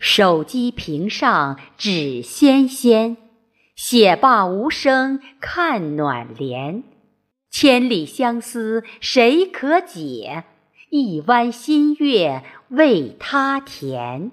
手机屏上纸纤纤，写罢无声看暖帘。千里相思谁可解？一弯新月为他填。